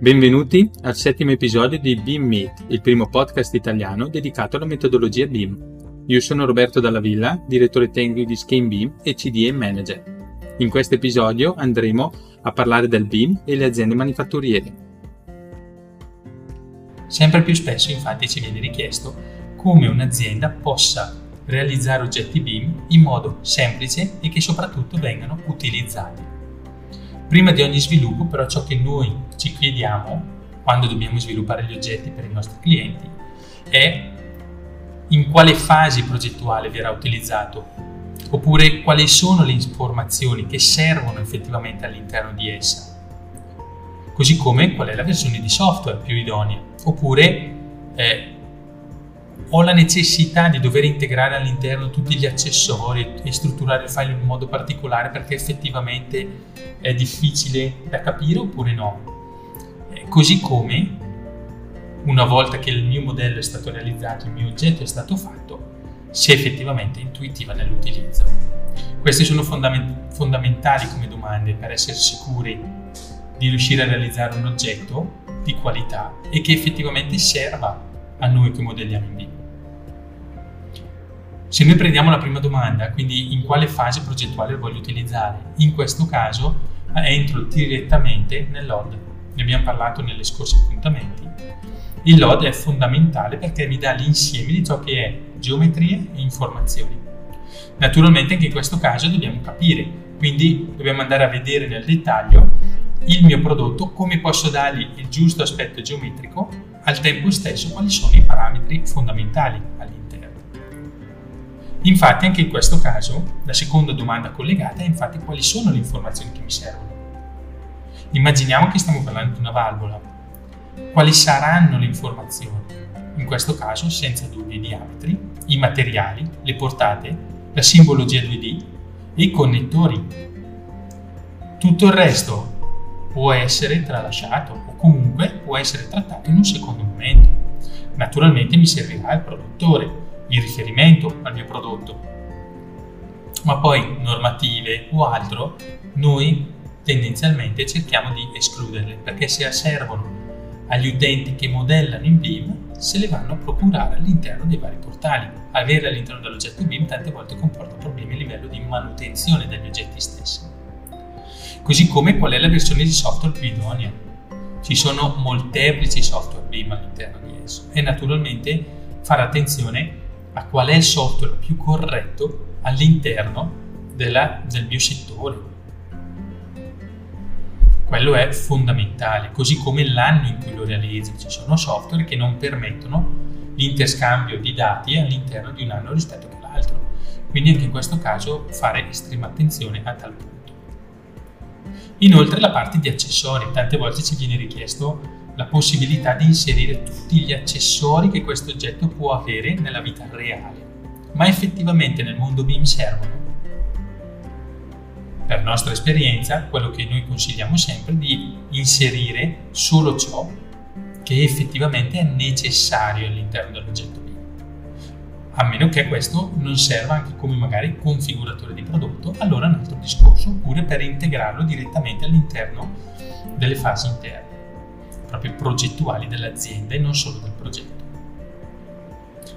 Benvenuti al settimo episodio di BIM Meet, il primo podcast italiano dedicato alla metodologia BIM. Io sono Roberto Dalla Villa, direttore tecnico di Scheme BIM e CDE Manager. In questo episodio andremo a parlare del BIM e le aziende manifatturiere. Sempre più spesso infatti ci viene richiesto come un'azienda possa realizzare oggetti BIM in modo semplice e che soprattutto vengano utilizzati. Prima di ogni sviluppo però ciò che noi ci chiediamo quando dobbiamo sviluppare gli oggetti per i nostri clienti è in quale fase progettuale verrà utilizzato oppure quali sono le informazioni che servono effettivamente all'interno di essa così come qual è la versione di software più idonea oppure eh, ho la necessità di dover integrare all'interno tutti gli accessori e strutturare il file in modo particolare perché effettivamente è difficile da capire oppure no. Così come una volta che il mio modello è stato realizzato, il mio oggetto è stato fatto, se effettivamente intuitiva nell'utilizzo. Queste sono fondament- fondamentali come domande per essere sicuri di riuscire a realizzare un oggetto di qualità e che effettivamente serva a noi che modelliamo in vivo. Se noi prendiamo la prima domanda, quindi in quale fase progettuale voglio utilizzare, in questo caso eh, entro direttamente nel LOD. Ne abbiamo parlato nelle scorse appuntamenti. Il LOD è fondamentale perché mi dà l'insieme di ciò che è geometrie e informazioni. Naturalmente anche in questo caso dobbiamo capire, quindi dobbiamo andare a vedere nel dettaglio il mio prodotto, come posso dargli il giusto aspetto geometrico, al tempo stesso quali sono i parametri fondamentali all'interno. Infatti anche in questo caso la seconda domanda collegata è infatti quali sono le informazioni che mi servono. Immaginiamo che stiamo parlando di una valvola. Quali saranno le informazioni? In questo caso senza dubbio i diametri, i materiali, le portate, la simbologia 2D e i connettori. Tutto il resto può essere tralasciato o comunque può essere trattato in un secondo momento. Naturalmente mi servirà il produttore il riferimento al mio prodotto. Ma poi normative o altro, noi tendenzialmente cerchiamo di escluderle perché se servono agli utenti che modellano in BIM, se le vanno a procurare all'interno dei vari portali. Avere all'interno dell'oggetto BIM tante volte comporta problemi a livello di manutenzione degli oggetti stessi. Così come qual è la versione di software più idonea. Ci sono molteplici software BIM all'interno di esso e naturalmente fare attenzione a qual è il software più corretto all'interno della, del mio settore. Quello è fondamentale, così come l'anno in cui lo realizzo. Ci sono software che non permettono l'interscambio di dati all'interno di un anno rispetto che l'altro. Quindi anche in questo caso fare estrema attenzione a tal punto. Inoltre la parte di accessori, tante volte ci viene richiesto la possibilità di inserire tutti gli accessori che questo oggetto può avere nella vita reale. Ma effettivamente nel mondo BIM servono? Per nostra esperienza, quello che noi consigliamo sempre è di inserire solo ciò che effettivamente è necessario all'interno dell'oggetto BIM. A meno che questo non serva anche come magari configuratore di prodotto, allora un altro discorso, oppure per integrarlo direttamente all'interno delle fasi interne proprio progettuali dell'azienda e non solo del progetto.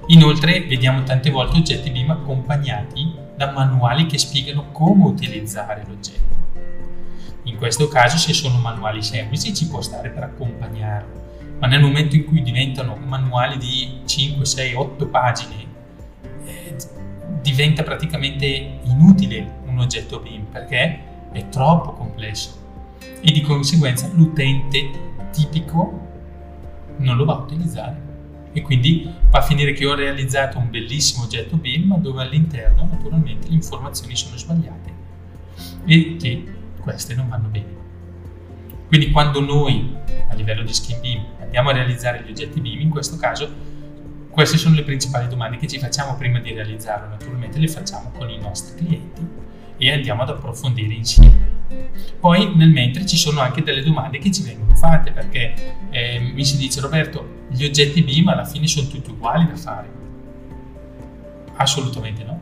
Inoltre vediamo tante volte oggetti BIM accompagnati da manuali che spiegano come utilizzare l'oggetto. In questo caso se sono manuali semplici ci può stare per accompagnarlo, ma nel momento in cui diventano manuali di 5, 6, 8 pagine eh, diventa praticamente inutile un oggetto BIM perché è troppo complesso e di conseguenza l'utente tipico non lo va a utilizzare e quindi va a finire che ho realizzato un bellissimo oggetto BIM dove all'interno naturalmente le informazioni sono sbagliate e che queste non vanno bene. Quindi quando noi a livello di skin BIM andiamo a realizzare gli oggetti BIM, in questo caso queste sono le principali domande che ci facciamo prima di realizzarlo, naturalmente le facciamo con i nostri clienti e andiamo ad approfondire insieme. Poi nel mentre ci sono anche delle domande che ci vengono fatte perché eh, mi si dice Roberto, gli oggetti BIM alla fine sono tutti uguali da fare. Assolutamente no.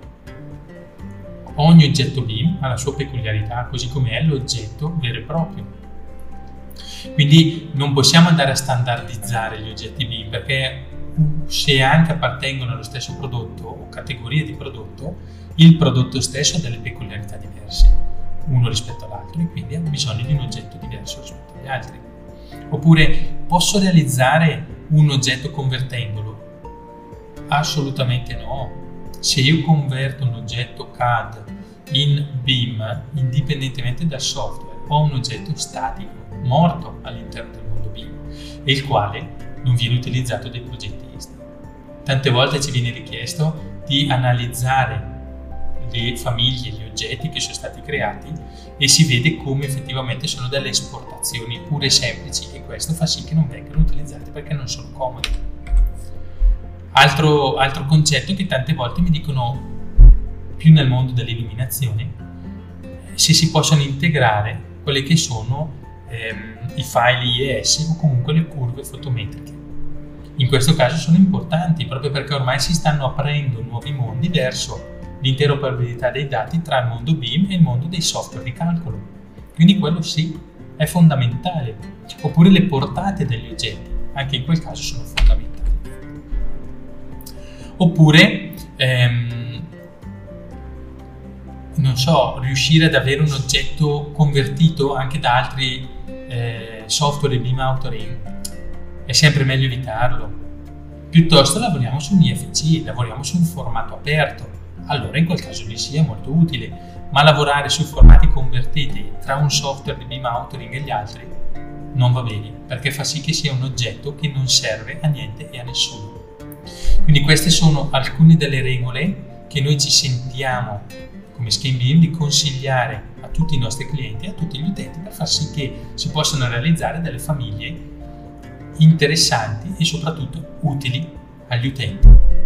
Ogni oggetto BIM ha la sua peculiarità, così come è l'oggetto vero e proprio. Quindi non possiamo andare a standardizzare gli oggetti BIM perché se anche appartengono allo stesso prodotto o categoria di prodotto, il prodotto stesso ha delle peculiarità diverse, uno rispetto all'altro, e quindi ha bisogno di un oggetto diverso rispetto agli altri. Oppure posso realizzare un oggetto convertendolo? Assolutamente no. Se io converto un oggetto CAD in BIM, indipendentemente dal software, ho un oggetto statico, morto all'interno del mondo BIM, il quale non viene utilizzato dai progettisti. Tante volte ci viene richiesto di analizzare le famiglie, gli oggetti che sono stati creati e si vede come effettivamente sono delle esportazioni pure semplici e questo fa sì che non vengano utilizzate perché non sono comodi. Altro, altro concetto che tante volte mi dicono più nel mondo dell'illuminazione, se si possono integrare quelle che sono ehm, i file IES o comunque le curve fotometriche. In questo caso sono importanti proprio perché ormai si stanno aprendo nuovi mondi verso l'interoperabilità dei dati tra il mondo BIM e il mondo dei software di calcolo. Quindi quello sì, è fondamentale. Oppure le portate degli oggetti, anche in quel caso sono fondamentali. Oppure, ehm, non so, riuscire ad avere un oggetto convertito anche da altri eh, software BIM Authoring, è sempre meglio evitarlo. Piuttosto lavoriamo su un IFC, lavoriamo su un formato aperto, allora in quel caso lì sia molto utile, ma lavorare su formati convertiti tra un software di BIM Authoring e gli altri non va bene, perché fa sì che sia un oggetto che non serve a niente e a nessuno. Quindi queste sono alcune delle regole che noi ci sentiamo come Scheme Beam di consigliare a tutti i nostri clienti a tutti gli utenti per far sì che si possano realizzare delle famiglie interessanti e soprattutto utili agli utenti.